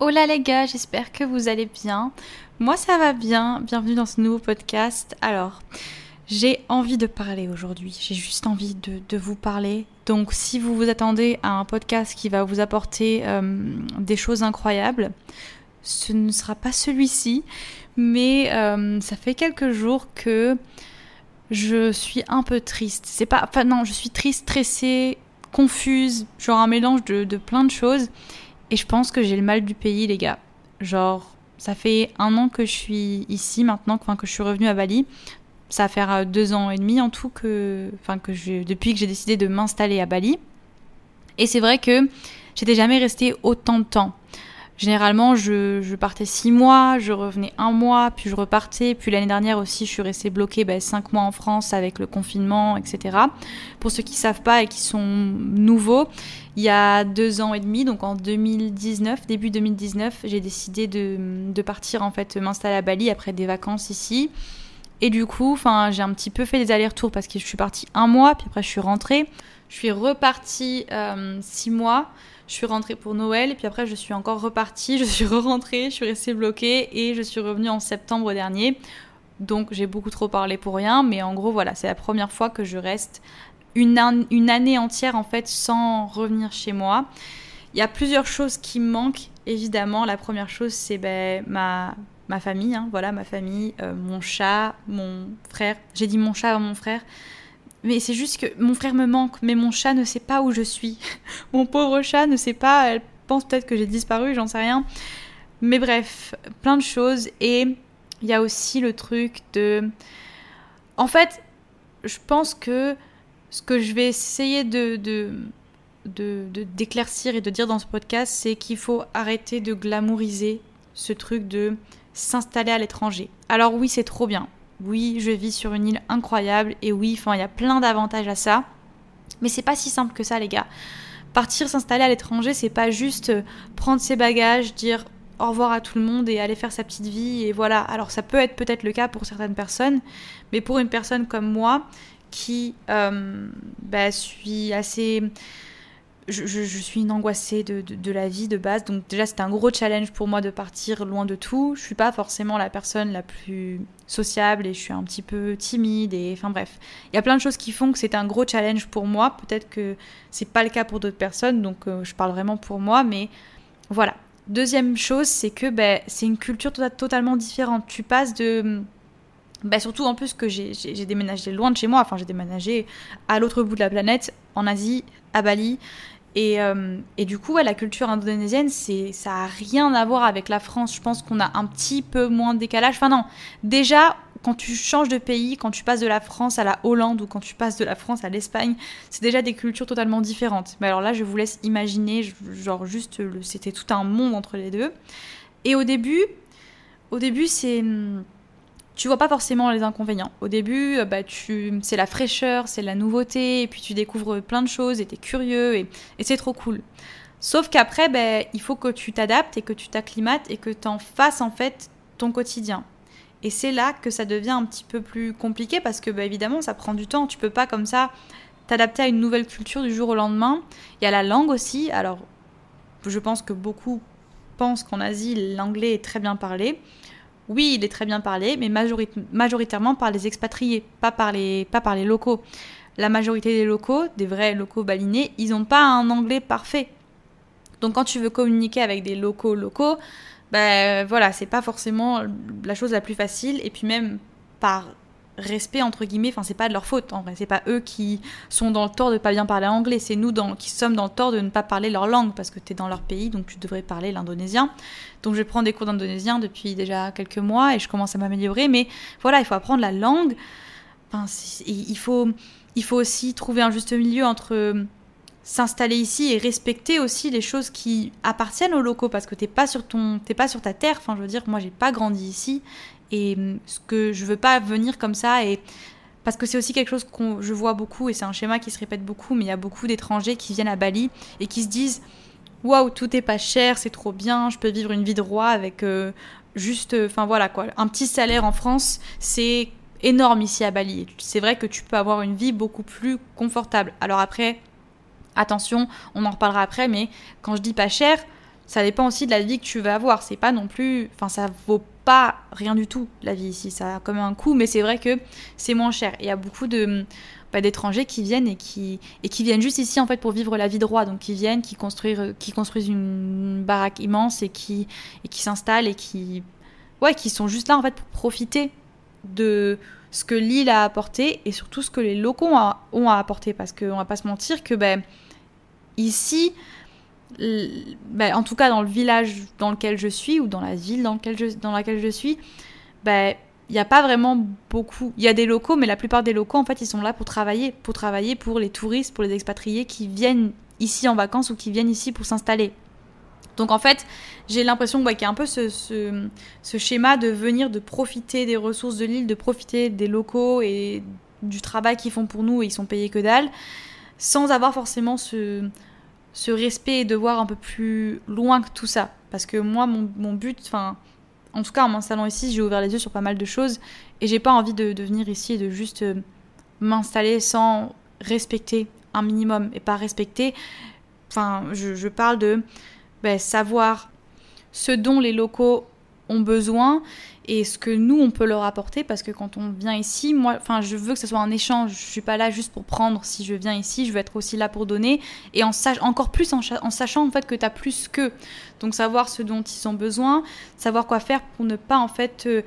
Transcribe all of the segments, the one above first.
Hola les gars, j'espère que vous allez bien. Moi ça va bien, bienvenue dans ce nouveau podcast. Alors, j'ai envie de parler aujourd'hui, j'ai juste envie de, vous parler. Donc si vous vous attendez à un podcast qui va vous apporter euh, des choses incroyables, ce ne sera pas celui-ci, mais euh, ça fait quelques jours que je suis un peu triste. C'est pas, enfin non, je suis triste, stressée, confuse, genre un mélange de, de plein de choses. Et je pense que j'ai le mal du pays, les gars. Genre, ça fait un an que je suis ici maintenant, que je suis revenue à Bali. Ça va euh, deux ans et demi en tout que, enfin que je, depuis que j'ai décidé de m'installer à Bali. Et c'est vrai que j'étais jamais restée autant de temps. Généralement, je, partais six mois, je revenais un mois, puis je repartais. Puis l'année dernière aussi, je suis restée bloquée ben, cinq mois en France avec le confinement, etc. Pour ceux qui savent pas et qui sont nouveaux, il y a deux ans et demi, donc en 2019, début 2019, j'ai décidé de, partir en fait m'installer à Bali après des vacances ici. Et du coup, enfin, j'ai un petit peu fait des allers-retours parce que je suis partie un mois, puis après je suis rentrée. Je suis repartie euh, six mois. Je suis rentrée pour Noël, et puis après je suis encore repartie, je suis re-rentrée, je suis restée bloquée et je suis revenue en septembre dernier. Donc j'ai beaucoup trop parlé pour rien, mais en gros voilà, c'est la première fois que je reste une, année entière en fait sans revenir chez moi. Il y a plusieurs choses qui me manquent, évidemment. La première chose c'est ben, ma, ma famille, hein, voilà ma famille, euh, mon chat, mon frère. J'ai dit mon chat à mon frère. Mais c'est juste que mon frère me manque, mais mon chat ne sait pas où je suis. mon pauvre chat ne sait pas, elle pense peut-être que j'ai disparu, j'en sais rien. Mais bref, plein de choses. Et il y a aussi le truc de... En fait, je pense que ce que je vais essayer de, de, d'éclaircir et de dire dans ce podcast, c'est qu'il faut arrêter de glamouriser ce truc de s'installer à l'étranger. Alors oui, c'est trop bien oui, je vis sur une île incroyable et oui, enfin, il y a plein d'avantages à ça. Mais c'est pas si simple que ça, les gars. Partir s'installer à l'étranger, c'est pas juste euh, prendre ses bagages, dire au revoir à tout le monde et aller faire sa petite vie et voilà. Alors ça peut être peut-être le cas pour certaines personnes, mais pour une personne comme moi qui euh, bah, suis assez je, suis une angoissée de, la vie de base. Donc déjà, c'est un gros challenge pour moi de partir loin de tout. Je suis pas forcément la personne la plus sociable et je suis un petit peu timide. Et enfin bref, il y a plein de choses qui font que c'est un gros challenge pour moi. Peut-être que c'est pas le cas pour d'autres personnes. Donc euh, je parle vraiment pour moi. Mais voilà. Deuxième chose, c'est que ben, c'est une culture tota-, totalement différente. Tu passes de... Ben, surtout en plus que j'ai déménagé loin de chez moi, enfin j'ai déménagé à l'autre bout de la planète, en Asie, à Bali, et, euh, et, du coup, la culture indonésienne, ça n'a rien à voir avec la France. Je pense qu'on a un petit peu moins de décalage. Enfin non, déjà, quand tu changes de pays, quand tu passes de la France à la Hollande ou quand tu passes de la France à l'Espagne, c'est déjà des cultures totalement différentes. Mais alors là, je vous laisse imaginer, genre juste, c'était tout un monde entre les deux. Et au début, au début, c'est tu vois pas forcément les inconvénients. Au début, euh, bah, c'est la fraîcheur, c'est la nouveauté, et puis tu découvres plein de choses, et tu es curieux, et, c'est trop cool. Sauf qu'après, bah, il faut que tu t'adaptes et que tu t'acclimates et que tu en fasses en fait ton quotidien. Et c'est là que ça devient un petit peu plus compliqué parce que bah, évidemment ça prend du temps. Tu peux pas comme ça t'adapter à une nouvelle culture du jour au lendemain. Il y a la langue aussi. Alors je pense que beaucoup pensent qu'en Asie l'anglais est très bien parlé oui, il est très bien parlé, mais majoritairement par les expatriés, pas par les, locaux. La majorité des locaux, des vrais locaux balinés, ils n'ont pas un anglais parfait. Donc quand tu veux communiquer avec des locaux locaux, ben voilà, c'est pas forcément la chose la plus facile. Et puis même par respect entre guillemets enfin c'est pas de leur faute en vrai. C'est pas eux qui sont dans le tort de pas bien parler anglais. C'est nous dans, qui sommes dans le tort de ne pas parler leur langue parce que tu es dans leur pays donc tu devrais parler l'indonésien. Donc je prends des cours d'indonésien depuis déjà quelques mois et je commence à m'améliorer. Mais voilà il faut apprendre la langue. Enfin, il faut il faut aussi trouver un juste milieu entre euh, s'installer ici et respecter aussi les choses qui appartiennent aux locaux parce que t'es pas sur ton t'es pas sur ta terre. Enfin je veux dire moi j'ai pas grandi ici et hum, ce que je veux pas venir comme ça et parce que c'est aussi quelque chose que je vois beaucoup et c'est un schéma qui se répète beaucoup, mais il y a beaucoup d'étrangers qui viennent à Bali et qui se disent waouh tout est pas cher, c'est trop bien, je peux vivre une vie de roi avec euh, juste, enfin voilà quoi, un petit salaire en France, c'est énorme ici à Bali. C'est vrai que tu peux avoir une vie beaucoup plus confortable. Alors après, attention, on en reparlera après, mais quand je dis pas cher, ça dépend aussi de la vie que tu vas avoir. C'est pas non plus. Enfin, ça vaut pas rien du tout, la vie ici. Ça a comme un coût, mais c'est vrai que c'est moins cher. Il y a beaucoup de. Bah, d'étrangers qui viennent et qui, et qui viennent juste ici en fait pour vivre la vie de roi. Donc qui viennent, qui, construire, qui construisent une baraque immense et qui, et qui s'installent et qui, ouais, qui sont juste là en fait pour profiter de ce que l'île a apporté et surtout ce que les locaux ont à apporter. Parce qu'on va pas se mentir que ben, ici, ben, en tout cas dans le village dans lequel je suis ou dans la ville dans, laquelle je suis, ben, il n'y a pas vraiment beaucoup. Il y a des locaux, mais la plupart des locaux, en fait, ils sont là pour travailler, pour travailler pour les touristes, pour les expatriés qui viennent ici en vacances ou qui viennent ici pour s'installer. Donc en fait, j'ai l'impression qu'il y a un peu ce, ce, schéma de venir, de profiter des ressources de l'île, de profiter des locaux et du travail qu'ils font pour nous et ils sont payés que dalle, sans avoir forcément ce, ce respect et de voir un peu plus loin que tout ça. Parce que moi, mon, but, enfin, en tout cas en m'installant ici, j'ai ouvert les yeux sur pas mal de choses et j'ai pas envie de, venir ici et de juste euh, m'installer sans respecter un minimum et pas respecter. Enfin, je, je parle de ben, savoir ce dont les locaux ont besoin et ce que nous on peut leur apporter parce que quand on vient ici moi enfin je veux que ce soit un échange. Je suis pas là juste pour prendre si je viens ici. Je veux être aussi là pour donner et en sach encore plus en, sachant en fait que tu as plus que donc savoir ce dont ils ont besoin savoir quoi faire pour ne pas en fait euh,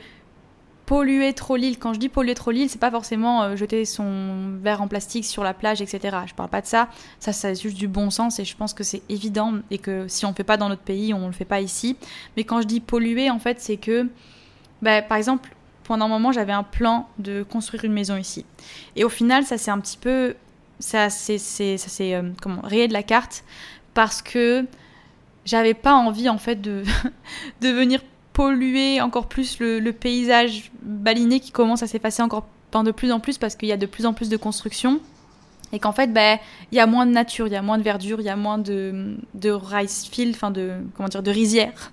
polluer trop l'île. Quand je dis polluer trop l'île, c'est pas forcément euh, jeter son verre en plastique sur la plage, etc. Je parle pas de ça. Ça, c'est juste du bon sens et je pense que c'est évident et que si on le fait pas dans notre pays, on le fait pas ici. Mais quand je dis polluer, en fait, c'est que, bah, par exemple, pendant un moment, j'avais un plan de construire une maison ici. Et au final, ça c'est un petit peu, ça c'est, ça c'est euh, comment rayé de la carte parce que j'avais pas envie en fait de, de venir polluer encore plus le, paysage baliné qui commence à s'effacer encore de plus en plus parce qu'il y a de plus en plus de construction et qu'en fait ben, il y a moins de nature, il y a moins de verdure, il y a moins de, de rice field, enfin de comment dire de rizières.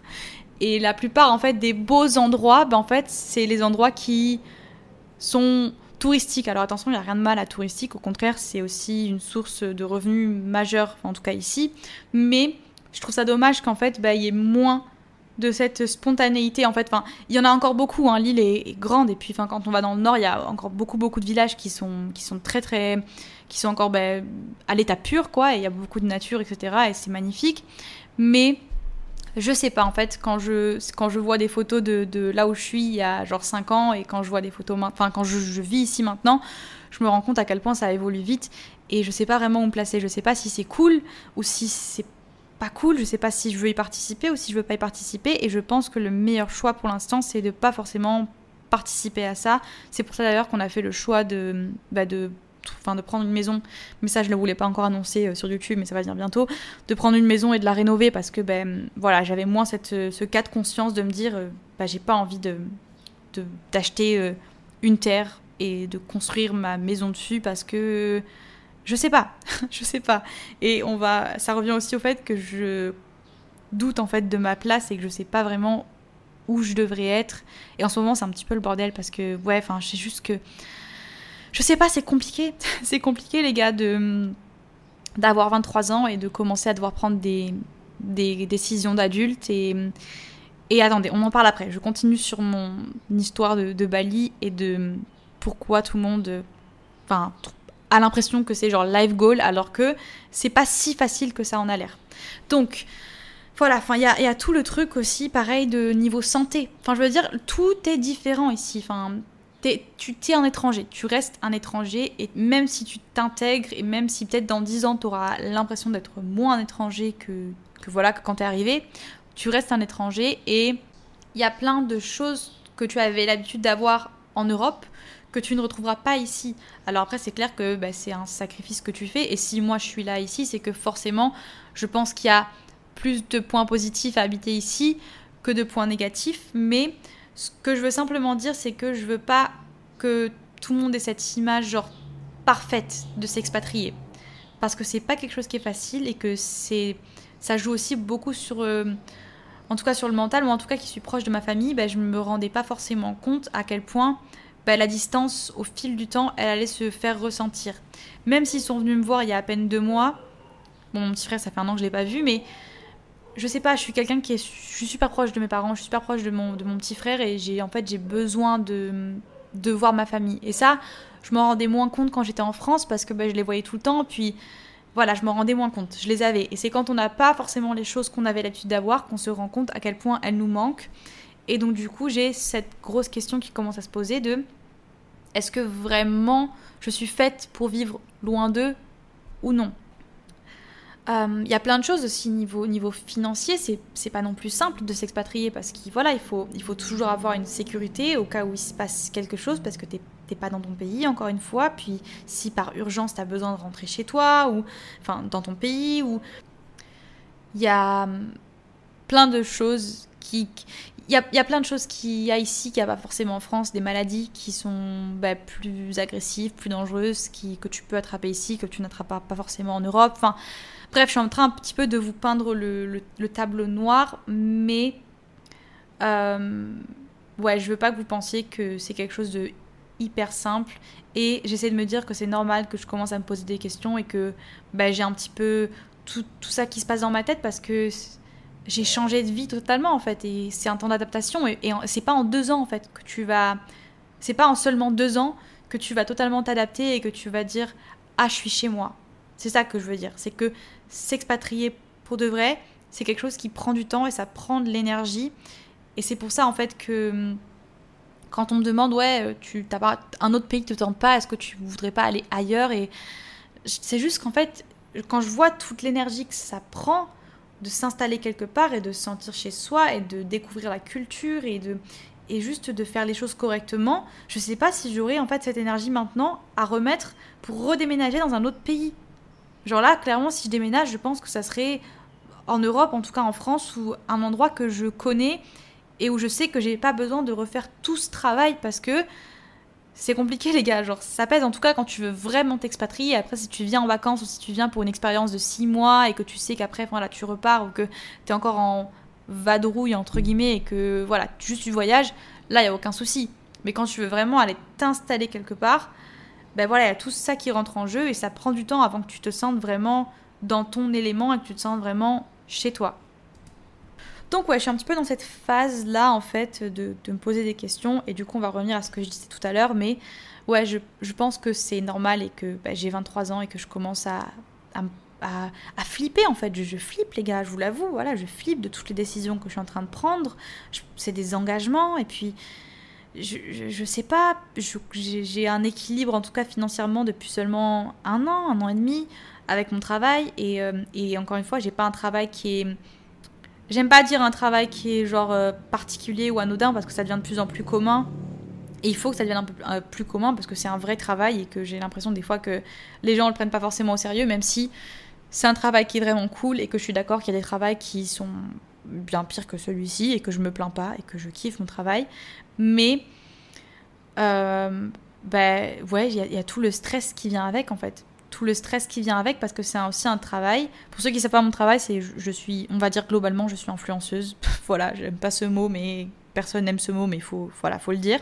Et la plupart en fait des beaux endroits, ben, en fait c'est les endroits qui sont touristiques. Alors attention, il n'y a rien de mal à touristique, au contraire c'est aussi une source de revenus majeure, en tout cas ici. Mais je trouve ça dommage qu'en fait ben, il y ait moins de cette spontanéité. En fait, enfin, il y en a encore beaucoup. Hein. L'île est, grande et puis, enfin, quand on va dans le nord, il y a encore beaucoup, beaucoup de villages qui sont, qui sont très, très, qui sont encore ben, à l'état pur, quoi. Et il y a beaucoup de nature, etc. Et c'est magnifique. Mais je sais pas en fait quand je quand je vois des photos de, là où je suis il y a genre 5 ans et quand je vois des photos enfin quand je, je, vis ici maintenant je me rends compte à quel point ça évolue vite et je sais pas vraiment où me placer je sais pas si c'est cool ou si c'est pas cool, je sais pas si je veux y participer ou si je veux pas y participer. Et je pense que le meilleur choix pour l'instant c'est de pas forcément participer à ça. C'est pour ça d'ailleurs qu'on a fait le choix de, bah de Enfin, de prendre une maison, mais ça je ne le voulais pas encore annoncer euh, sur YouTube, mais ça va venir bientôt, de prendre une maison et de la rénover parce que ben voilà, j'avais moins cette, euh, ce cas de conscience de me dire euh, bah, j'ai pas envie de d'acheter une terre et de construire ma maison dessus parce que je sais pas, je sais pas. Et on va, ça revient aussi au fait que je doute en fait de ma place et que je sais pas vraiment où je devrais être. Et en ce moment, c'est un petit peu le bordel parce que, ouais, enfin, je sais juste que. Je sais pas, c'est compliqué. c'est compliqué, les gars, de d'avoir 23 ans et de commencer à devoir prendre des, des décisions d'adulte. Et, et attendez, on en parle après. Je continue sur mon histoire de, de Bali et de pourquoi tout le monde. Enfin, a l'impression que c'est genre live goal alors que c'est pas si facile que ça en a l'air. Donc voilà, enfin il y a, tout le truc aussi pareil de niveau santé. Enfin je veux dire tout est différent ici. Enfin tu t'es un étranger, tu restes un étranger et même si tu t'intègres et même si peut-être dans 10 ans tu auras l'impression d'être moins un étranger que, que voilà que quand t'es arrivé, tu restes un étranger et il y a plein de choses que tu avais l'habitude d'avoir en Europe que tu ne retrouveras pas ici. Alors après, c'est clair que bah, c'est un sacrifice que tu fais. Et si moi je suis là ici, c'est que forcément, je pense qu'il y a plus de points positifs à habiter ici que de points négatifs. Mais ce que je veux simplement dire, c'est que je veux pas que tout le monde ait cette image genre parfaite de s'expatrier. Parce que c'est pas quelque chose qui est facile et que c'est ça joue aussi beaucoup sur euh, en tout cas sur le mental ou en tout cas qui suis proche de ma famille, bah, je me rendais pas forcément compte à quel point bah, la distance, au fil du temps, elle allait se faire ressentir. Même s'ils sont venus me voir il y a à peine deux mois, mon petit frère, ça fait un an que je l'ai pas vu, mais je sais pas, je suis quelqu'un qui est, je suis super proche de mes parents, je suis super proche de mon, de mon petit frère et j'ai en fait j'ai besoin de, de voir ma famille. Et ça, je m'en rendais moins compte quand j'étais en France parce que bah, je les voyais tout le temps. Puis voilà, je m'en rendais moins compte. Je les avais. Et c'est quand on n'a pas forcément les choses qu'on avait l'habitude d'avoir qu'on se rend compte à quel point elles nous manquent. Et donc du coup, j'ai cette grosse question qui commence à se poser de est-ce que vraiment je suis faite pour vivre loin d'eux ou non il euh, y a plein de choses aussi niveau, niveau financier, c'est pas non plus simple de s'expatrier parce qu'il voilà, il faut, il faut toujours avoir une sécurité au cas où il se passe quelque chose parce que t'es pas dans ton pays encore une fois, puis si par urgence tu as besoin de rentrer chez toi ou enfin dans ton pays ou il y a hum, plein de choses qui il y a, plein de choses qu'il y a ici qu'il n'y a pas forcément en France, des maladies qui sont bah, plus agressives, plus dangereuses, que tu peux attraper ici, que tu n'attrapes pas, forcément en Europe. Bref, je suis en train un petit peu de vous peindre le, tableau noir, mais euh, ouais, je veux pas que vous pensiez que c'est quelque chose de hyper simple. Et j'essaie de me dire que c'est normal que je commence à me poser des questions et que bah, j'ai un petit peu tout, ça qui se passe dans ma tête parce que j'ai changé de vie totalement en fait. Et c'est un temps d'adaptation. Et, c'est pas en deux ans en fait que tu vas. C'est pas en seulement deux ans que tu vas totalement t'adapter et que tu vas dire Ah, je suis chez moi. C'est ça que je veux dire. C'est que s'expatrier pour de vrai, c'est quelque chose qui prend du temps et ça prend de l'énergie. Et c'est pour ça en fait que hum, quand on me demande ouais, euh, tu t'as un autre pays te tente pas, est-ce que tu voudrais pas aller ailleurs? Et c'est juste qu'en fait, quand je vois toute l'énergie que ça prend de s'installer quelque part et de se sentir chez soi et de découvrir la culture et de et juste de faire les choses correctement, je sais pas si j'aurais en fait cette énergie maintenant à remettre pour redéménager dans un autre pays. Genre là, clairement, si je déménage, je pense que ça serait en Europe, en tout cas en France, ou un endroit que je connais et où je sais que j'ai pas besoin de refaire tout ce travail parce que c'est compliqué les gars, genre ça pèse en tout cas quand tu veux vraiment t'expatrier. Après si tu viens en vacances ou si tu viens pour une expérience de 6 mois et que tu sais qu'après voilà, tu repars ou que tu es encore en vadrouille entre guillemets et que voilà, juste tu voyages, là il y a aucun souci. Mais quand tu veux vraiment aller t'installer quelque part, ben voilà, il y a tout ça qui rentre en jeu et ça prend du temps avant que tu te sentes vraiment dans ton élément et que tu te sentes vraiment chez toi. Donc ouais, je suis un petit peu dans cette phase-là en fait de, me poser des questions. Et du coup on va revenir à ce que je disais tout à l'heure, mais ouais, je, pense que c'est normal et que ben, j'ai 23 ans et que je commence à, à, flipper en fait. Je, je, flippe les gars, je vous l'avoue, voilà, je flippe de toutes les décisions que je suis en train de prendre. C'est des engagements. Et puis je, je, sais pas, j'ai un équilibre en tout cas financièrement depuis seulement un an, un an et demi avec mon travail. Et, euh, et encore une fois j'ai pas un travail qui est j'aime pas dire un travail qui est genre euh, particulier ou anodin parce que ça devient de plus en plus commun et il faut que ça devienne un peu euh, plus commun parce que c'est un vrai travail et que j'ai l'impression des fois que les gens le prennent pas forcément au sérieux même si c'est un travail qui est vraiment cool et que je suis d'accord qu'il y a des travails qui sont bien pires que celui-ci et que je me plains pas et que je kiffe mon travail mais euh, ben ouais, il y, a tout le stress qui vient avec en fait. Tout le stress qui vient avec parce que c'est aussi un travail. Pour ceux qui ne savent pas mon travail, c'est je, suis, on va dire globalement, je suis influenceuse. voilà, j'aime pas ce mot, mais personne n'aime ce mot, mais faut, voilà, faut le dire.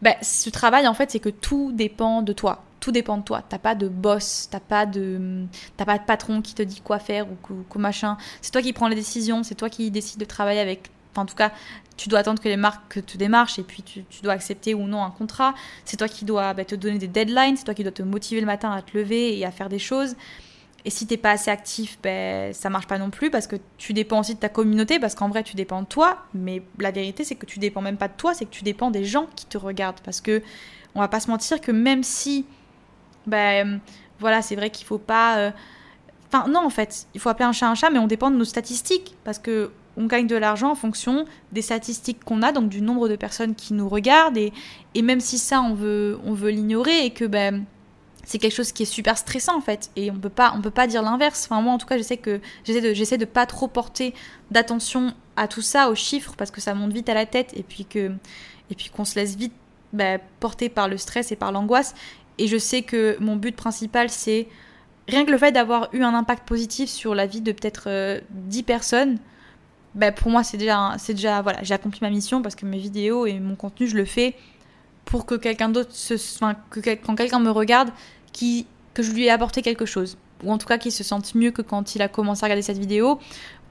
Ben, ce travail en fait, c'est que tout dépend de toi. Tout dépend de toi. T'as pas de boss, t'as pas de, pas de patron qui te dit quoi faire ou quoi machin. C'est toi qui prends les décisions, c'est toi qui décides de travailler avec en tout cas, tu dois attendre que les marques te démarchent et puis tu, dois accepter ou non un contrat. C'est toi qui dois bah, te donner des deadlines, c'est toi qui dois te motiver le matin à te lever et à faire des choses. Et si t'es pas assez actif, ben, ça marche pas non plus parce que tu dépends aussi de ta communauté, parce qu'en vrai tu dépends de toi, mais la vérité c'est que tu dépends même pas de toi, c'est que tu dépends des gens qui te regardent. Parce que on va pas se mentir que même si, ben voilà, c'est vrai qu'il faut pas. Euh, enfin non en fait, il faut appeler un chat un chat, mais on dépend de nos statistiques parce que on gagne de l'argent en fonction des statistiques qu'on a, donc du nombre de personnes qui nous regardent. Et, même si ça, on veut, l'ignorer et que ben, c'est quelque chose qui est super stressant en fait. Et on peut pas, on peut pas dire l'inverse. Enfin, moi, en tout cas, j'essaie que j'essaie de, j'essaie de pas trop porter d'attention à tout ça, aux chiffres, parce que ça monte vite à la tête et puis que, et puis qu'on se laisse vite ben, porter par le stress et par l'angoisse. Et je sais que mon but principal, c'est rien que le fait d'avoir eu un impact positif sur la vie de peut-être 10 euh, personnes, bah, pour moi, c'est déjà, c'est déjà, voilà, j'ai accompli ma mission parce que mes vidéos et mon contenu, je le fais pour que quelqu'un d'autre se, enfin, quand quelqu'un me regarde, qui, que je lui ai apporté quelque chose. ou en tout cas qu'il se sente mieux que quand il a commencé à regarder cette vidéo,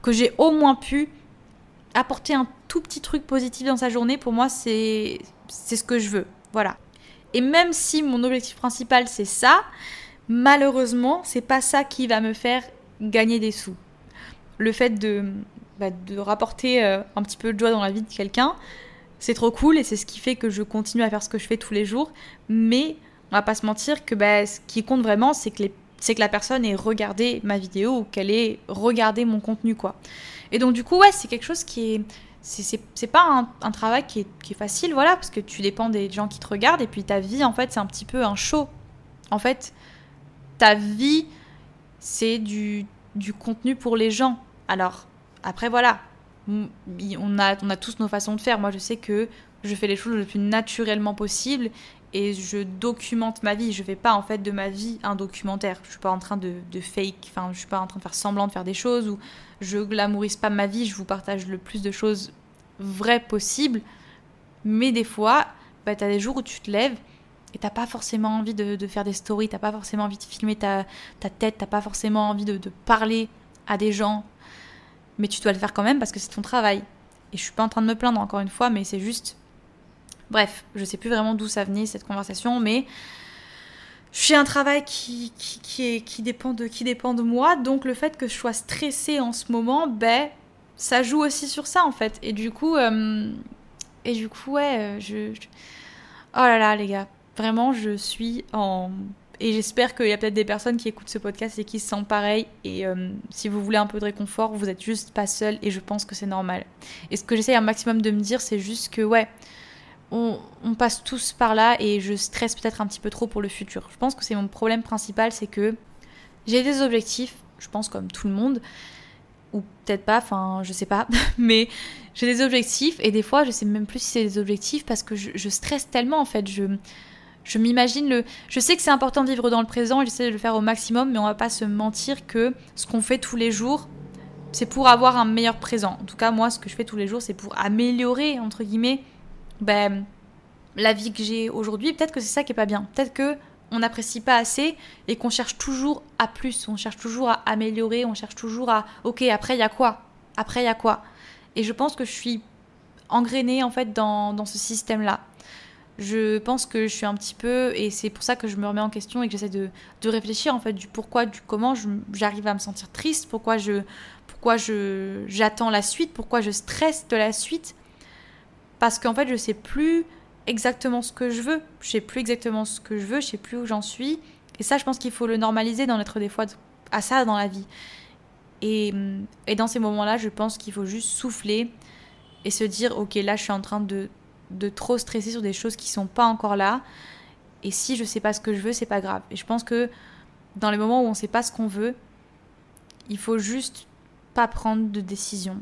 que j'ai au moins pu apporter un tout petit truc positif dans sa journée, pour moi, c'est ce que je veux. Voilà. Et même si mon objectif principal, c'est ça, malheureusement, c'est pas ça qui va me faire gagner des sous. Le fait de, bah, de rapporter euh, un petit peu de joie dans la vie de quelqu'un, c'est trop cool et c'est ce qui fait que je continue à faire ce que je fais tous les jours. Mais on va pas se mentir que bah, ce qui compte vraiment, c'est que, la personne ait regardé ma vidéo ou qu'elle ait regardé mon contenu, quoi. Et donc, du coup, ouais, c'est quelque chose qui est. C'est pas un, travail qui est, qui est, facile, voilà, parce que tu dépends des gens qui te regardent et puis ta vie, en fait, c'est un petit peu un show. En fait, ta vie, c'est du, du contenu pour les gens. Alors, après, voilà, on a, on a tous nos façons de faire. Moi, je sais que je fais les choses le plus naturellement possible et je documente ma vie. Je fais pas en fait de ma vie un documentaire. Je suis pas en train de, fake, enfin, je suis pas en train de faire semblant de faire des choses ou je glamourise pas ma vie. Je vous partage le plus de choses vraies possibles. Mais des fois, bah, tu as des jours où tu te lèves et t'as pas forcément envie de, de, faire des stories, t'as pas forcément envie de filmer ta, ta tête, t'as pas forcément envie de, de parler à des gens mais tu dois le faire quand même parce que c'est ton travail. Et je suis pas en train de me plaindre encore une fois, mais c'est juste. Bref, je sais plus vraiment d'où ça venait cette conversation, mais je suis un travail qui, qui, est, qui, dépend de, qui dépend de moi, donc le fait que je sois stressée en ce moment, ben, ça joue aussi sur ça en fait. Et du coup, euh, et du coup, ouais, euh, je, Oh là là, les gars, vraiment, je suis en et j'espère qu'il y a peut-être des personnes qui écoutent ce podcast et qui se sentent pareil. Et euh, si vous voulez un peu de réconfort, vous êtes juste pas seul et je pense que c'est normal. Et ce que j'essaie un maximum de me dire, c'est juste que ouais, on, passe tous par là et je stresse peut-être un petit peu trop pour le futur. Je pense que c'est mon problème principal, c'est que j'ai des objectifs, je pense comme tout le monde, ou peut-être pas, enfin je sais pas, mais j'ai des objectifs et des fois je sais même plus si c'est des objectifs parce que je, je stresse tellement en fait. Je je m'imagine le. Je sais que c'est important de vivre dans le présent, j'essaie de le faire au maximum, mais on va pas se mentir que ce qu'on fait tous les jours, c'est pour avoir un meilleur présent. En tout cas, moi, ce que je fais tous les jours, c'est pour améliorer, entre guillemets, ben, la vie que j'ai aujourd'hui. Peut-être que c'est ça qui est pas bien. Peut-être que on n'apprécie pas assez et qu'on cherche toujours à plus. On cherche toujours à améliorer, on cherche toujours à. Ok, après, il y a quoi? Après, il y a quoi? Et je pense que je suis engrainée, en fait, dans, dans ce système-là je pense que je suis un petit peu, et c'est pour ça que je me remets en question et que j'essaie de, de, réfléchir en fait du pourquoi, du comment j'arrive à me sentir triste, pourquoi je, pourquoi je, j'attends la suite, pourquoi je stresse de la suite, parce qu'en fait je sais plus exactement ce que je veux, je sais plus exactement ce que je veux, je sais plus où j'en suis, et ça je pense qu'il faut le normaliser dans notre des fois à ça dans la vie. Et, et dans ces moments-là, je pense qu'il faut juste souffler et se dire ok là je suis en train de de trop stresser sur des choses qui sont pas encore là. Et si je sais pas ce que je veux, c'est pas grave. Et je pense que dans les moments où on sait pas ce qu'on veut, il faut juste pas prendre de décision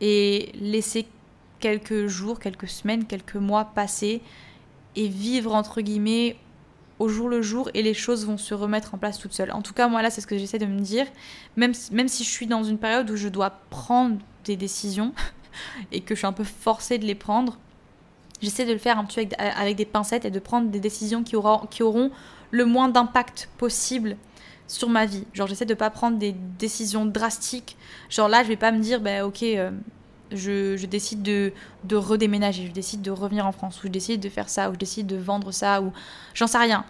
et laisser quelques jours, quelques semaines, quelques mois passer et vivre entre guillemets au jour le jour et les choses vont se remettre en place toutes seules. En tout cas, moi là, c'est ce que j'essaie de me dire. Même, même si je suis dans une période où je dois prendre des décisions et que je suis un peu forcée de les prendre, J'essaie de le faire un petit peu avec, des pincettes et de prendre des décisions qui, qui auront le moins d'impact possible sur ma vie. Genre, j'essaie de pas prendre des décisions drastiques. Genre là, je vais pas me dire, bah ok, euh, je, je, décide de, de redéménager, je décide de revenir en France, ou je décide de faire ça, ou je décide de vendre ça, ou j'en sais rien.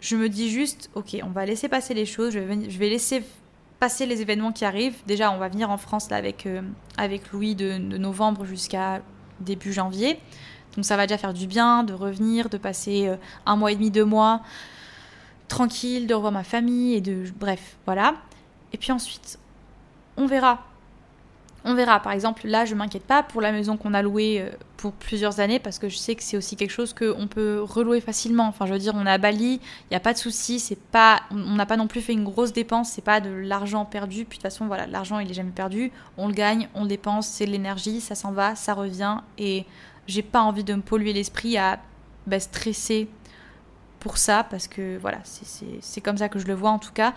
Je me dis juste, ok, on va laisser passer les choses, je vais, je vais laisser passer les événements qui arrivent. Déjà, on va venir en France avec, euh, avec Louis de novembre jusqu'à début janvier. Donc ça va déjà faire du bien de revenir, de passer euh, un mois et demi, deux mois tranquille, de revoir ma famille et de... Bref, voilà. Et puis ensuite, on verra. On verra. Par exemple, là, je m'inquiète pas pour la maison qu'on a louée euh, pour plusieurs années parce que je sais que c'est aussi quelque chose qu'on peut relouer facilement. Enfin, je veux dire, on est à Bali, il n'y a pas de souci, c'est pas, on n'a pas non plus fait une grosse dépense, c'est pas de l'argent perdu. Puis de toute façon, voilà, l'argent il est jamais perdu. On le gagne, on le dépense, c'est de l'énergie, ça s'en va, ça revient et j'ai pas envie de me polluer l'esprit à bah, stresser pour ça parce que voilà, c'est comme ça que je le vois en tout cas.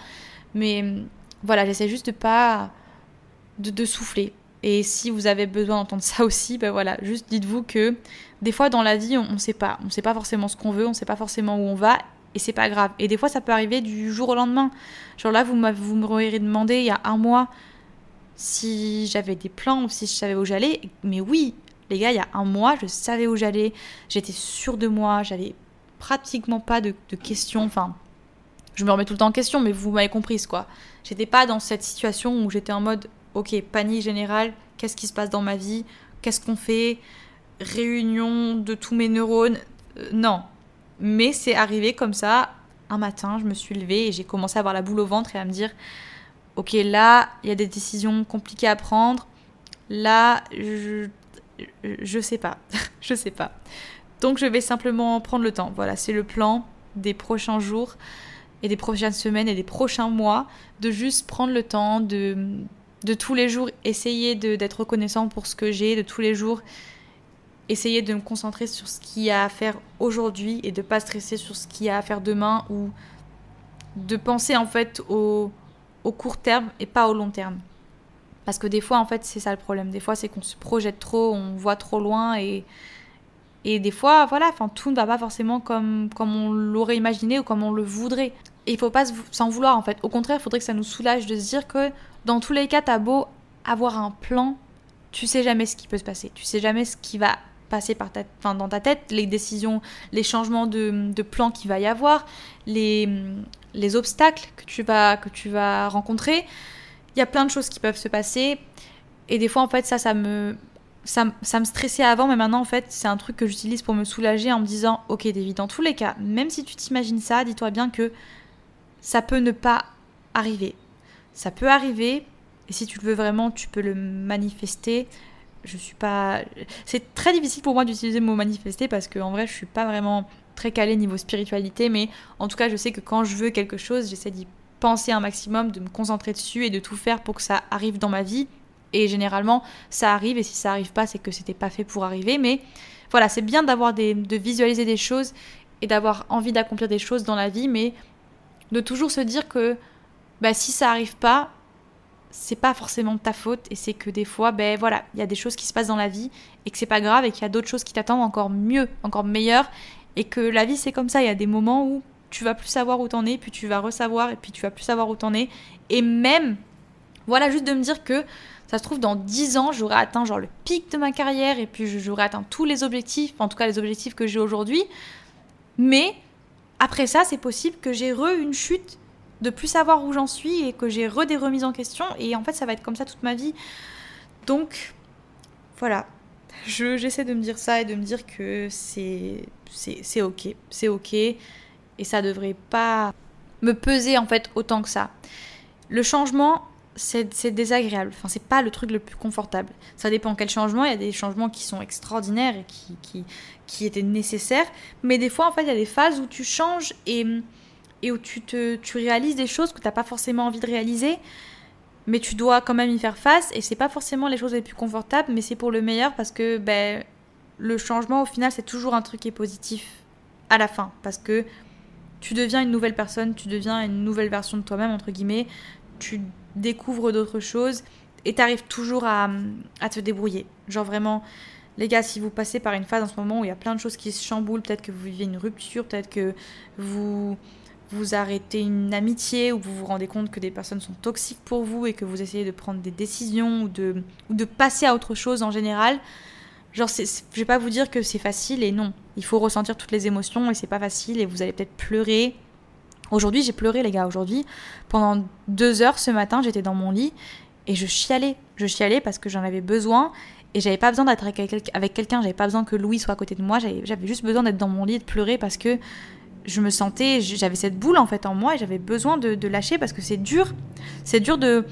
Mais voilà, j'essaie juste de pas de, souffler. Et si vous avez besoin d'entendre ça aussi, ben voilà, juste dites-vous que des fois dans la vie, on ne sait pas. On sait pas forcément ce qu'on veut, on sait pas forcément où on va. et c'est pas grave. Et des fois, ça peut arriver du jour au lendemain. Genre là, vous, vous m'auriez demandé il y a un mois si j'avais des plans ou si je savais où j'allais. Mais oui, les gars, il y a un mois, je savais où j'allais, j'étais sûre de moi, j'avais pratiquement pas de, questions. Enfin, je me remets tout le temps en question, mais vous m'avez comprise quoi. J'étais pas dans cette situation où j'étais en mode, ok, panique générale, qu'est-ce qui se passe dans ma vie, qu'est-ce qu'on fait, réunion de tous mes neurones. Euh, non. Mais c'est arrivé comme ça, un matin, je me suis levée et j'ai commencé à avoir la boule au ventre et à me dire, ok, là, il y a des décisions compliquées à prendre. Là, je, je sais pas. je sais pas. Donc je vais simplement prendre le temps. Voilà, c'est le plan des prochains jours et des prochaines semaines et des prochains mois de juste prendre le temps de, de tous les jours essayer d'être reconnaissant pour ce que j'ai, de tous les jours essayer de me concentrer sur ce qu'il y a à faire aujourd'hui et de pas stresser sur ce qu'il y a à faire demain ou de penser en fait au, au court terme et pas au long terme. Parce que des fois, en fait, c'est ça le problème. Des fois, c'est qu'on se projette trop, on voit trop loin et, et des fois, voilà, enfin, tout ne va pas forcément comme, comme on l'aurait imaginé ou comme on le voudrait. Et il faut pas s'en vouloir, en fait. Au contraire, il faudrait que ça nous soulage de se dire que dans tous les cas, t'as beau avoir un plan, tu sais jamais ce qui peut se passer. Tu sais jamais ce qui va passer par ta, enfin, dans ta tête, les décisions, les changements de, de plan qu'il va y avoir, les, les obstacles que tu vas, que tu vas rencontrer. Il y a plein de choses qui peuvent se passer. Et des fois, en fait, ça, ça me, ça, ça, me stressait avant, mais maintenant, en fait, c'est un truc que j'utilise pour me soulager en me disant, ok, David, dans tous les cas, même si tu t'imagines ça, dis-toi bien que ça peut ne pas arriver. Ça peut arriver, et si tu le veux vraiment, tu peux le manifester. Je suis pas. C'est très difficile pour moi d'utiliser le mot manifester parce qu'en vrai, je suis pas vraiment très calée niveau spiritualité, mais en tout cas, je sais que quand je veux quelque chose, j'essaie d'y penser un maximum, de me concentrer dessus et de tout faire pour que ça arrive dans ma vie. Et généralement, ça arrive, et si ça arrive pas, c'est que c'était pas fait pour arriver. Mais voilà, c'est bien d'avoir des, de visualiser des choses et d'avoir envie d'accomplir des choses dans la vie, mais de toujours se dire que bah, si ça arrive pas, c'est pas forcément ta faute et c'est que des fois, ben voilà, il y a des choses qui se passent dans la vie et que c'est pas grave et qu'il y a d'autres choses qui t'attendent encore mieux, encore meilleures et que la vie c'est comme ça. Il y a des moments où tu vas plus savoir où t'en es, puis tu vas ressavoir, et puis tu vas plus savoir où t'en es. Et même, voilà, juste de me dire que ça se trouve dans 10 ans, j'aurai atteint genre le pic de ma carrière, et puis j'aurai atteint tous les objectifs, en tout cas les objectifs que j'ai aujourd'hui. Mais après ça, c'est possible que j'ai re une chute de plus savoir où j'en suis et que j'ai re des remises en question. Et en fait, ça va être comme ça toute ma vie. Donc, voilà. J'essaie de me dire ça et de me dire que c'est ok. C'est ok et ça devrait pas me peser en fait autant que ça. Le changement, c'est désagréable. Enfin, c'est pas le truc le plus confortable. Ça dépend quel changement. Il y a des changements qui sont extraordinaires et qui, qui, qui étaient nécessaires. Mais des fois, en fait, il y a des phases où tu changes et, et où tu, te, tu réalises des choses que tu n'as pas forcément envie de réaliser. Mais tu dois quand même y faire face. Et c'est pas forcément les choses les plus confortables, mais c'est pour le meilleur parce que ben, le changement, au final, c'est toujours un truc qui est positif à la fin. Parce que tu deviens une nouvelle personne, tu deviens une nouvelle version de toi-même, entre guillemets, tu découvres d'autres choses et tu arrives toujours à, te débrouiller. Genre vraiment, les gars, si vous passez par une phase en ce moment où il y a plein de choses qui se chamboulent, peut-être que vous vivez une rupture, peut-être que vous vous arrêtez une amitié ou vous vous rendez compte que des personnes sont toxiques pour vous et que vous essayez de prendre des décisions ou de passer à autre chose en général, Genre, je vais pas vous dire que c'est facile et non. Il faut ressentir toutes les émotions et c'est pas facile et vous allez peut-être pleurer. Aujourd'hui, j'ai pleuré, les gars. Aujourd'hui, pendant deux heures ce matin, j'étais dans mon lit et je chialais. Je chialais parce que j'en avais besoin et j'avais pas besoin d'être avec quelqu'un. J'avais pas besoin que Louis soit à côté de moi. J'avais juste besoin d'être dans mon lit et de pleurer parce que je me sentais. J'avais cette boule en fait en moi et j'avais besoin de, lâcher parce que c'est dur. C'est dur de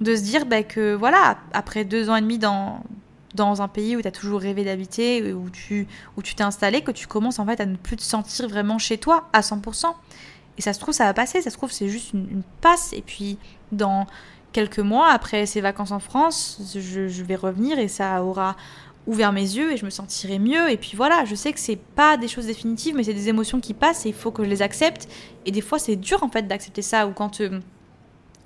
de se dire bah, que voilà, après deux ans et demi dans, dans un pays où tu as toujours rêvé d'habiter, où tu où tu t'es installé, que tu commences en fait à ne plus te sentir vraiment chez toi à 100%. Et ça se trouve, ça va passer, ça se trouve, c'est juste une, passe. Et puis, dans quelques mois, après ces vacances en France, je, vais revenir et ça aura ouvert mes yeux et je me sentirai mieux. Et puis voilà, je sais que c'est pas des choses définitives, mais c'est des émotions qui passent et il faut que je les accepte. Et des fois, c'est dur en fait d'accepter ça. Ou quand. Euh,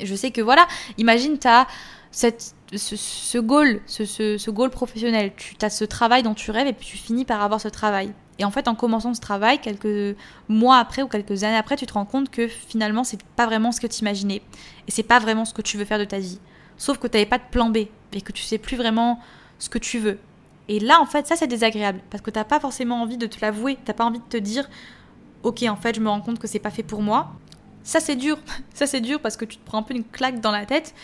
je sais que voilà, imagine, tu as cette ce, goal, ce, goal professionnel. Tu as ce travail dont tu rêves et puis tu finis par avoir ce travail. Et en fait, en commençant ce travail, quelques mois après ou quelques années après, tu te rends compte que finalement, c'est pas vraiment ce que tu imaginais. Et c'est pas vraiment ce que tu veux faire de ta vie. Sauf que tu n'avais pas de plan B et que tu sais plus vraiment ce que tu veux. Et là, en fait, ça, c'est désagréable parce que tu n'as pas forcément envie de te l'avouer. Tu n'as pas envie de te dire, ok, en fait, je me rends compte que c'est pas fait pour moi. Ça, c'est dur. Ça, c'est dur parce que tu te prends un peu une claque dans la tête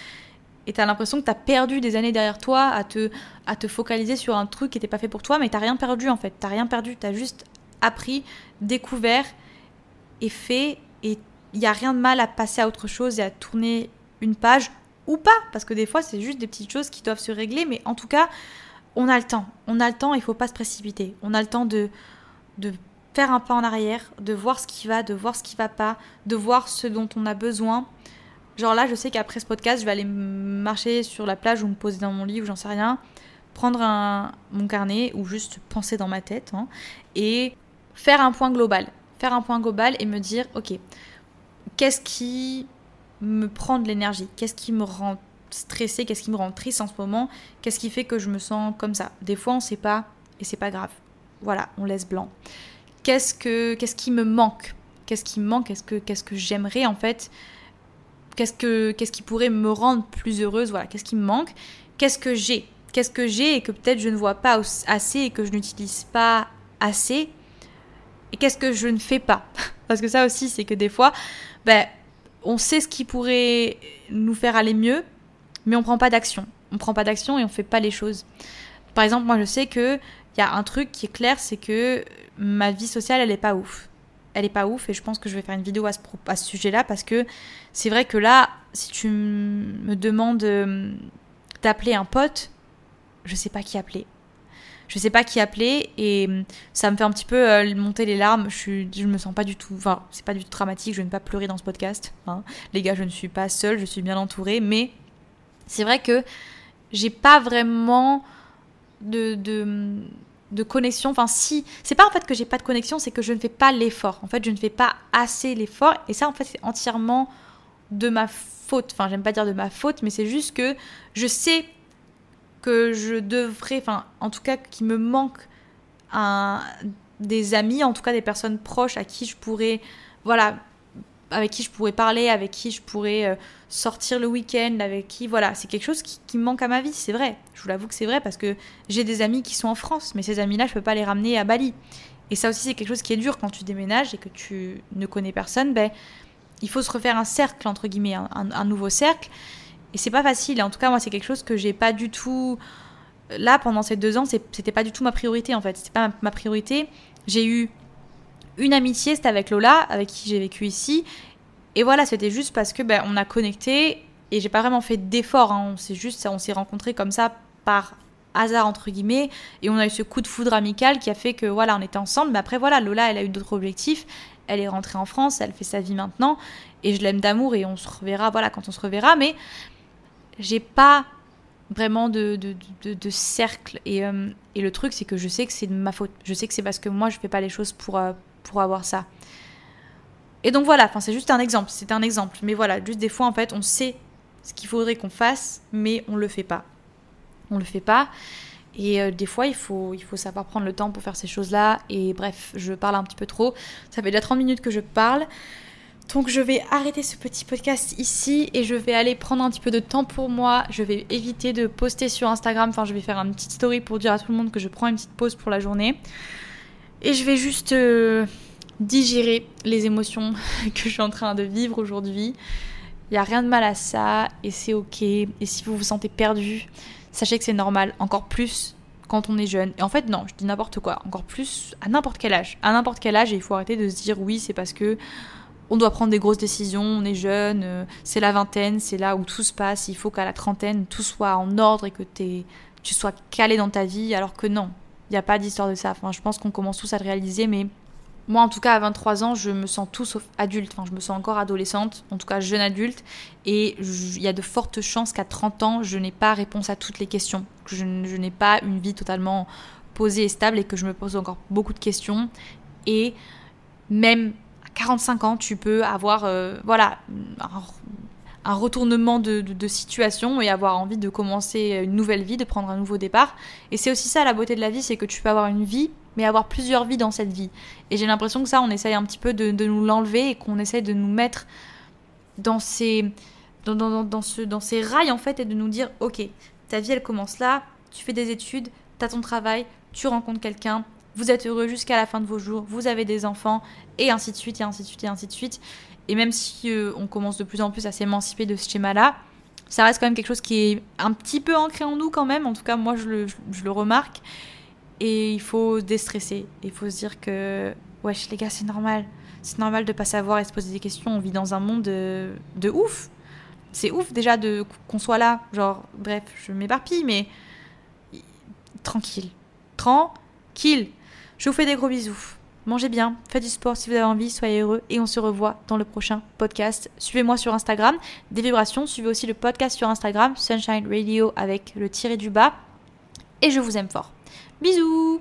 et tu as l'impression que tu as perdu des années derrière toi à te, à te focaliser sur un truc qui n'était pas fait pour toi, mais tu rien perdu en fait. Tu rien perdu. Tu as juste appris, découvert et fait. Et il n'y a rien de mal à passer à autre chose et à tourner une page ou pas, parce que des fois c'est juste des petites choses qui doivent se régler, mais en tout cas, on a le temps. On a le temps, il faut pas se précipiter. On a le temps de, de faire un pas en arrière, de voir ce qui va, de voir ce qui va pas, de voir ce dont on a besoin. Genre là, je sais qu'après ce podcast, je vais aller marcher sur la plage ou me poser dans mon lit ou j'en sais rien, prendre un, mon carnet ou juste penser dans ma tête hein, et faire un point global. Faire un point global et me dire, ok, qu'est-ce qui me prend de l'énergie? Qu'est-ce qui me rend stressée? Qu'est-ce qui me rend triste en ce moment? Qu'est-ce qui fait que je me sens comme ça? Des fois, on ne sait pas et c'est pas grave. Voilà, on laisse blanc. Qu'est-ce que qu'est-ce qui me manque? Qu'est-ce qui me manque? Qu'est-ce que qu'est-ce que j'aimerais en fait Qu'est-ce que qu'est-ce qui pourrait me rendre plus heureuse Voilà, qu'est-ce qui me manque Qu'est-ce que j'ai Qu'est-ce que j'ai et que peut-être je ne vois pas assez et que je n'utilise pas assez Et qu'est-ce que je ne fais pas Parce que ça aussi, c'est que des fois, ben, on sait ce qui pourrait nous faire aller mieux, mais on prend pas d'action. On prend pas d'action et on fait pas les choses. Par exemple, moi je sais que il y a un truc qui est clair, c'est que ma vie sociale, elle est pas ouf. Elle est pas ouf et je pense que je vais faire une vidéo à ce, sujet-là parce que c'est vrai que là, si tu me demandes euh, d'appeler un pote, je sais pas qui appeler je sais pas qui appeler et hum, ça me fait un petit peu euh, monter les larmes. Je, suis, je me sens pas du tout, enfin, c'est pas du tout dramatique, je ne vais pas pleurer dans ce podcast. Hein. Les gars, je ne suis pas seule, je suis bien entourée, mais c'est vrai que j'ai pas vraiment de, de connexion. Enfin, si, c'est pas en fait que j'ai pas de connexion, c'est que je ne fais pas l'effort. En fait, je ne fais pas assez l'effort et ça, en fait, c'est entièrement de ma faute. Enfin, j'aime pas dire de ma faute, mais c'est juste que je sais que je devrais, enfin, en tout cas, qui me manque un, des amis, en tout cas des personnes proches à qui je pourrais, voilà, avec qui je pourrais parler, avec qui je pourrais euh, sortir le week-end, avec qui, voilà, c'est quelque chose qui, qui, manque à ma vie, c'est vrai. Je vous l'avoue que c'est vrai parce que j'ai des amis qui sont en France, mais ces amis-là, je peux pas les ramener à Bali. Et ça aussi, c'est quelque chose qui est dur quand tu déménages et que tu ne connais personne. Ben, il faut se refaire un cercle entre guillemets, un, nouveau cercle. Et c'est pas facile. En tout cas, moi, c'est quelque chose que j'ai pas du tout. Là, pendant ces deux ans, c'était pas du tout ma priorité en fait. C'était pas ma priorité. J'ai eu une amitié, c'était avec Lola, avec qui j'ai vécu ici. Et voilà, c'était juste parce que ben, on a connecté et j'ai pas vraiment fait d'effort. Hein. On s'est juste, on s'est rencontrés comme ça par hasard entre guillemets et on a eu ce coup de foudre amical qui a fait que voilà, on était ensemble. Mais après voilà, Lola, elle a eu d'autres objectifs. Elle est rentrée en France, elle fait sa vie maintenant et je l'aime d'amour et on se reverra voilà quand on se reverra. Mais j'ai pas vraiment de, de, cercle. Et, euh, et, le truc, c'est que je sais que c'est de ma faute. Je sais que c'est parce que moi, je fais pas les choses pour, euh, pour avoir ça. Et donc voilà, c'est juste un exemple. C'est un exemple. Mais voilà, juste des fois, en fait, on sait ce qu'il faudrait qu'on fasse, mais on le fait pas. On le fait pas. Et euh, des fois, il faut, il faut savoir prendre le temps pour faire ces choses-là. Et bref, je parle un petit peu trop. Ça fait déjà 30 minutes que je parle. Donc je vais arrêter ce petit podcast ici et je vais aller prendre un petit peu de temps pour moi. Je vais éviter de poster sur Instagram. Enfin, je vais faire une petite story pour dire à tout le monde que je prends une petite pause pour la journée. Et je vais juste euh, digérer les émotions que je suis en train de vivre aujourd'hui. Il n'y a rien de mal à ça et c'est ok. Et si vous vous sentez perdu, sachez que c'est normal. Encore plus quand on est jeune. Et en fait, non, je dis n'importe quoi. Encore plus à n'importe quel âge. À n'importe quel âge, il faut arrêter de se dire oui, c'est parce que on doit prendre des grosses décisions, on est jeune, euh, c'est la vingtaine, c'est là où tout se passe, il faut qu'à la trentaine, tout soit en ordre et que tu sois calé dans ta vie, alors que non, il n'y a pas d'histoire de ça. Enfin, je pense qu'on commence tous à le réaliser, mais moi, en tout cas, à 23 ans, je me sens tout sauf adulte. Enfin, je me sens encore adolescente, en tout cas jeune adulte. Et il y a de fortes chances qu'à 30 ans, je n'ai pas réponse à toutes les questions. Que je, n'ai pas une vie totalement posée et stable et que je me pose encore beaucoup de questions. Et même 45 ans, tu peux avoir euh, voilà, un, retournement de, situation et avoir envie de commencer une nouvelle vie, de prendre un nouveau départ. Et c'est aussi ça la beauté de la vie, c'est que tu peux avoir une vie mais avoir plusieurs vies dans cette vie. Et j'ai l'impression que ça, on essaye un petit peu de, nous l'enlever et qu'on essaye de nous mettre dans ces, dans, ce, dans ces rails, en fait, et de nous dire, ok, ta vie, elle commence là, tu fais des études, tu as ton travail, tu rencontres quelqu'un, vous êtes heureux jusqu'à la fin de vos jours, vous avez des enfants, et ainsi de suite, et ainsi de suite, et ainsi de suite. Et même si euh, on commence de plus en plus à s'émanciper de ce schéma-là, ça reste quand même quelque chose qui est un petit peu ancré en nous quand même. En tout cas, moi, je le remarque. Et il faut déstresser. Il faut se dire que, wesh, les gars, c'est normal. C'est normal de pas savoir et se poser des questions. On vit dans un monde de, ouf. C'est ouf déjà de qu'on soit là. Genre, bref, je m'éparpille, mais tranquille. Tranquille. Je vous fais des gros bisous. Mangez bien, faites du sport si vous avez envie, soyez heureux et on se revoit dans le prochain podcast. Suivez-moi sur Instagram, des vibrations. Suivez aussi le podcast sur Instagram, Sunshine Radio avec le tiré du bas. Et je vous aime fort. Bisous